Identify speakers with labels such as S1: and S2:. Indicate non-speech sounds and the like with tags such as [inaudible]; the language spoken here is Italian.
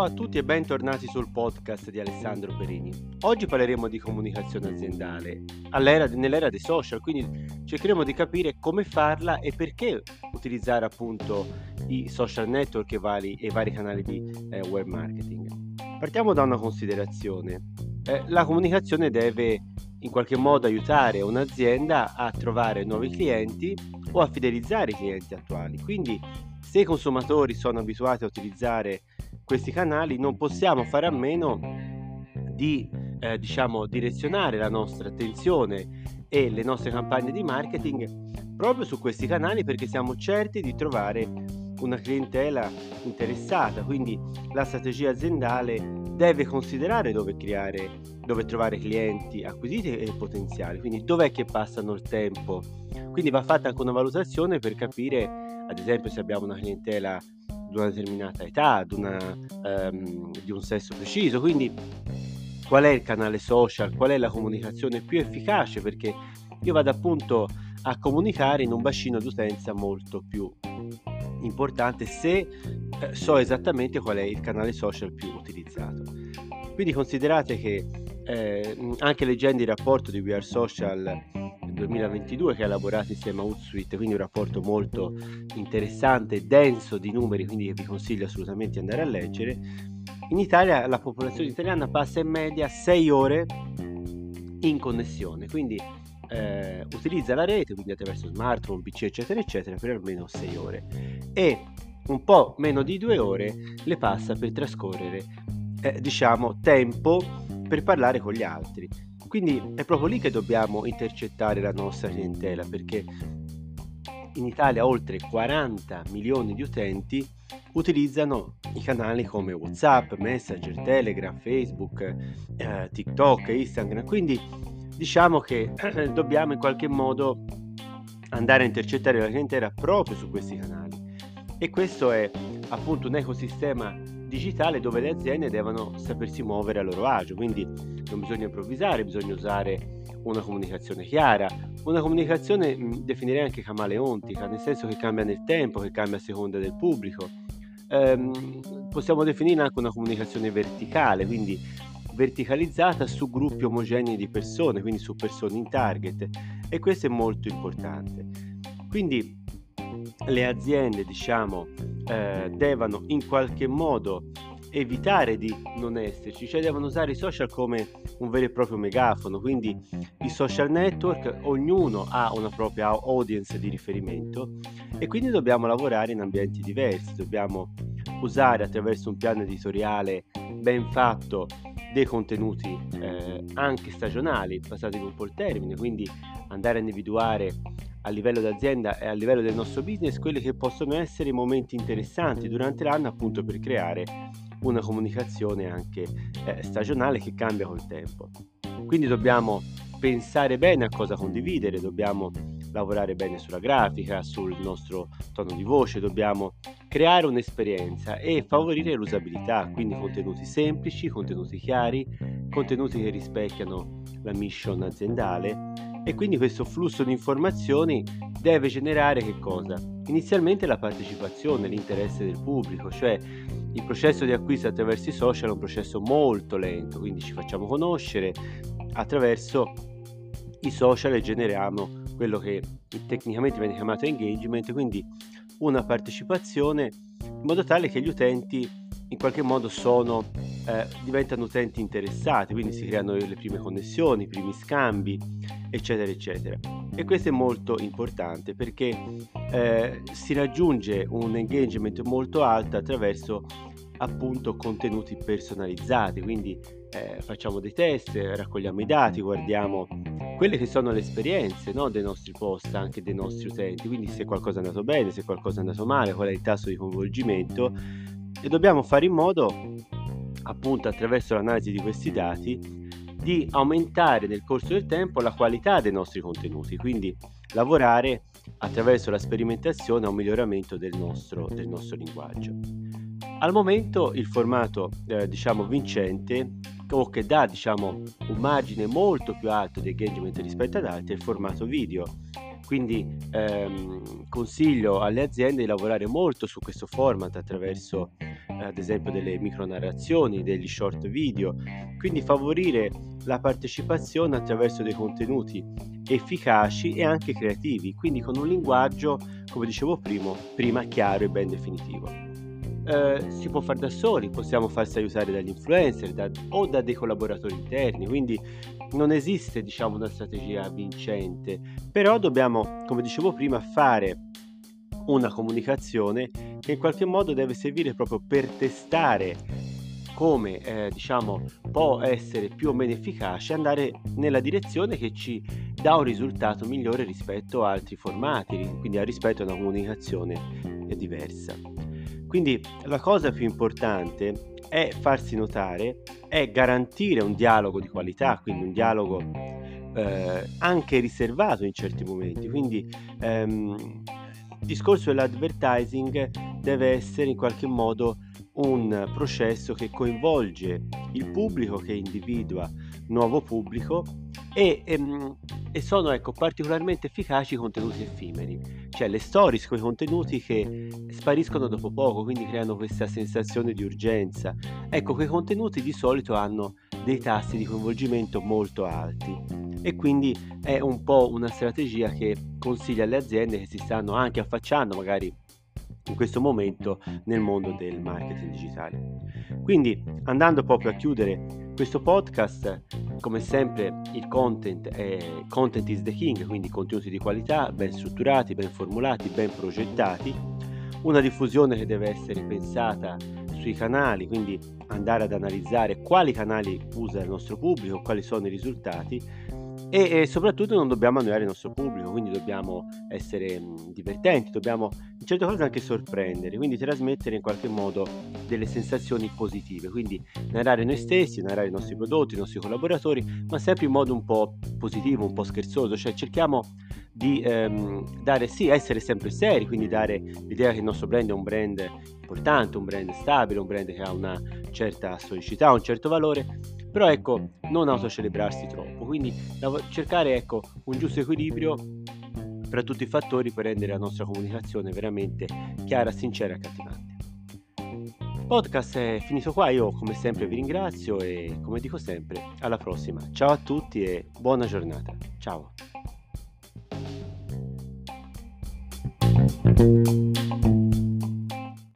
S1: Ciao a tutti e bentornati sul podcast di Alessandro Perini. Oggi parleremo di comunicazione aziendale nell'era dei social, quindi cercheremo di capire come farla e perché utilizzare appunto i social network e vari, e vari canali di eh, web marketing. Partiamo da una considerazione. Eh, la comunicazione deve in qualche modo aiutare un'azienda a trovare nuovi clienti o a fidelizzare i clienti attuali. Quindi se i consumatori sono abituati a utilizzare questi canali non possiamo fare a meno di eh, diciamo direzionare la nostra attenzione e le nostre campagne di marketing proprio su questi canali perché siamo certi di trovare una clientela interessata. Quindi la strategia aziendale deve considerare dove creare dove trovare clienti acquisiti e potenziali. Quindi dov'è che passano il tempo? Quindi va fatta anche una valutazione per capire ad esempio se abbiamo una clientela di una determinata età, una, um, di un sesso preciso. Quindi qual è il canale social, qual è la comunicazione più efficace perché io vado appunto a comunicare in un bacino d'utenza molto più importante se eh, so esattamente qual è il canale social più utilizzato. Quindi considerate che eh, anche leggendo il rapporto di We Are Social 2022 che ha elaborato insieme a Hootsuite, quindi un rapporto molto interessante, denso di numeri, quindi vi consiglio assolutamente di andare a leggere. In Italia la popolazione italiana passa in media 6 ore in connessione, quindi eh, utilizza la rete, quindi attraverso smartphone, PC, eccetera, eccetera, per almeno 6 ore. E un po' meno di 2 ore le passa per trascorrere, eh, diciamo, tempo per parlare con gli altri. Quindi è proprio lì che dobbiamo intercettare la nostra clientela perché in Italia oltre 40 milioni di utenti utilizzano i canali come WhatsApp, Messenger, Telegram, Facebook, eh, TikTok, Instagram. Quindi diciamo che eh, [clears throat] dobbiamo in qualche modo andare a intercettare la clientela proprio su questi canali. E questo è appunto un ecosistema digitale dove le aziende devono sapersi muovere a loro agio, quindi non bisogna improvvisare, bisogna usare una comunicazione chiara, una comunicazione definirei anche camaleontica, nel senso che cambia nel tempo, che cambia a seconda del pubblico. Ehm, possiamo definire anche una comunicazione verticale, quindi verticalizzata su gruppi omogenei di persone, quindi su persone in target e questo è molto importante. Quindi le aziende, diciamo, eh, devono in qualche modo evitare di non esserci, cioè devono usare i social come un vero e proprio megafono, quindi i social network ognuno ha una propria audience di riferimento e quindi dobbiamo lavorare in ambienti diversi, dobbiamo usare attraverso un piano editoriale ben fatto dei contenuti eh, anche stagionali, passati po' il termine, quindi andare a individuare a livello d'azienda e a livello del nostro business quelli che possono essere momenti interessanti durante l'anno appunto per creare una comunicazione anche eh, stagionale che cambia col tempo. Quindi dobbiamo pensare bene a cosa condividere, dobbiamo lavorare bene sulla grafica, sul nostro tono di voce, dobbiamo creare un'esperienza e favorire l'usabilità, quindi contenuti semplici, contenuti chiari, contenuti che rispecchiano la mission aziendale e quindi questo flusso di informazioni deve generare che cosa? Inizialmente la partecipazione, l'interesse del pubblico, cioè il processo di acquisto attraverso i social è un processo molto lento, quindi ci facciamo conoscere attraverso i social e generiamo quello che tecnicamente viene chiamato engagement, quindi una partecipazione in modo tale che gli utenti in qualche modo sono, eh, diventano utenti interessati, quindi si creano le prime connessioni, i primi scambi, eccetera, eccetera. E questo è molto importante perché eh, si raggiunge un engagement molto alto attraverso appunto contenuti personalizzati, quindi eh, facciamo dei test, raccogliamo i dati, guardiamo quelle che sono le esperienze no, dei nostri post, anche dei nostri utenti, quindi se qualcosa è andato bene, se qualcosa è andato male, qual è il tasso di coinvolgimento. E dobbiamo fare in modo appunto attraverso l'analisi di questi dati di aumentare nel corso del tempo la qualità dei nostri contenuti, quindi lavorare attraverso la sperimentazione a un miglioramento del nostro, del nostro linguaggio. Al momento il formato eh, diciamo vincente o che dà diciamo un margine molto più alto di engagement rispetto ad altri è il formato video Quindi ehm, consiglio alle aziende di lavorare molto su questo format attraverso ad esempio delle micronarrazioni, degli short video, quindi favorire la partecipazione attraverso dei contenuti efficaci e anche creativi, quindi con un linguaggio, come dicevo prima, prima chiaro e ben definitivo. Eh, si può fare da soli, possiamo farsi aiutare dagli influencer da, o da dei collaboratori interni, quindi non esiste diciamo una strategia vincente, però dobbiamo, come dicevo prima, fare una comunicazione che in qualche modo deve servire proprio per testare come eh, diciamo può essere più o meno efficace andare nella direzione che ci dà un risultato migliore rispetto a altri formati quindi rispetto a una comunicazione diversa. Quindi la cosa più importante è farsi notare è garantire un dialogo di qualità quindi un dialogo eh, anche riservato in certi momenti. Quindi ehm, il discorso dell'advertising deve essere in qualche modo un processo che coinvolge il pubblico, che individua nuovo pubblico e, e, ehm, e sono ecco, particolarmente efficaci i contenuti effimeri, cioè le stories, quei contenuti che spariscono dopo poco, quindi creano questa sensazione di urgenza. Ecco, quei contenuti di solito hanno dei tassi di coinvolgimento molto alti e quindi è un po' una strategia che consiglia alle aziende che si stanno anche affacciando magari in questo momento nel mondo del marketing digitale. Quindi andando proprio a chiudere questo podcast, come sempre il content è content is the king, quindi contenuti di qualità, ben strutturati, ben formulati, ben progettati, una diffusione che deve essere pensata sui canali, quindi andare ad analizzare quali canali usa il nostro pubblico, quali sono i risultati e, e, soprattutto non dobbiamo annoiare il nostro pubblico, quindi dobbiamo essere mh, divertenti, dobbiamo in certe cose anche sorprendere, quindi trasmettere in qualche modo delle sensazioni positive, quindi narrare noi stessi, narrare i nostri prodotti, i nostri collaboratori, ma sempre in modo un po' positivo, un po' scherzoso, cioè cerchiamo di ehm, dare sì, essere sempre seri, quindi dare l'idea che il nostro brand è un brand importante, un brand stabile, un brand che ha una certa storicità, un certo valore, però ecco, non autocelebrarsi troppo, quindi cercare ecco, un giusto equilibrio tra tutti i fattori per rendere la nostra comunicazione veramente chiara, sincera e accattivante. Il podcast è finito qua, io come sempre vi ringrazio e come dico sempre, alla prossima. Ciao a tutti e buona giornata. Ciao.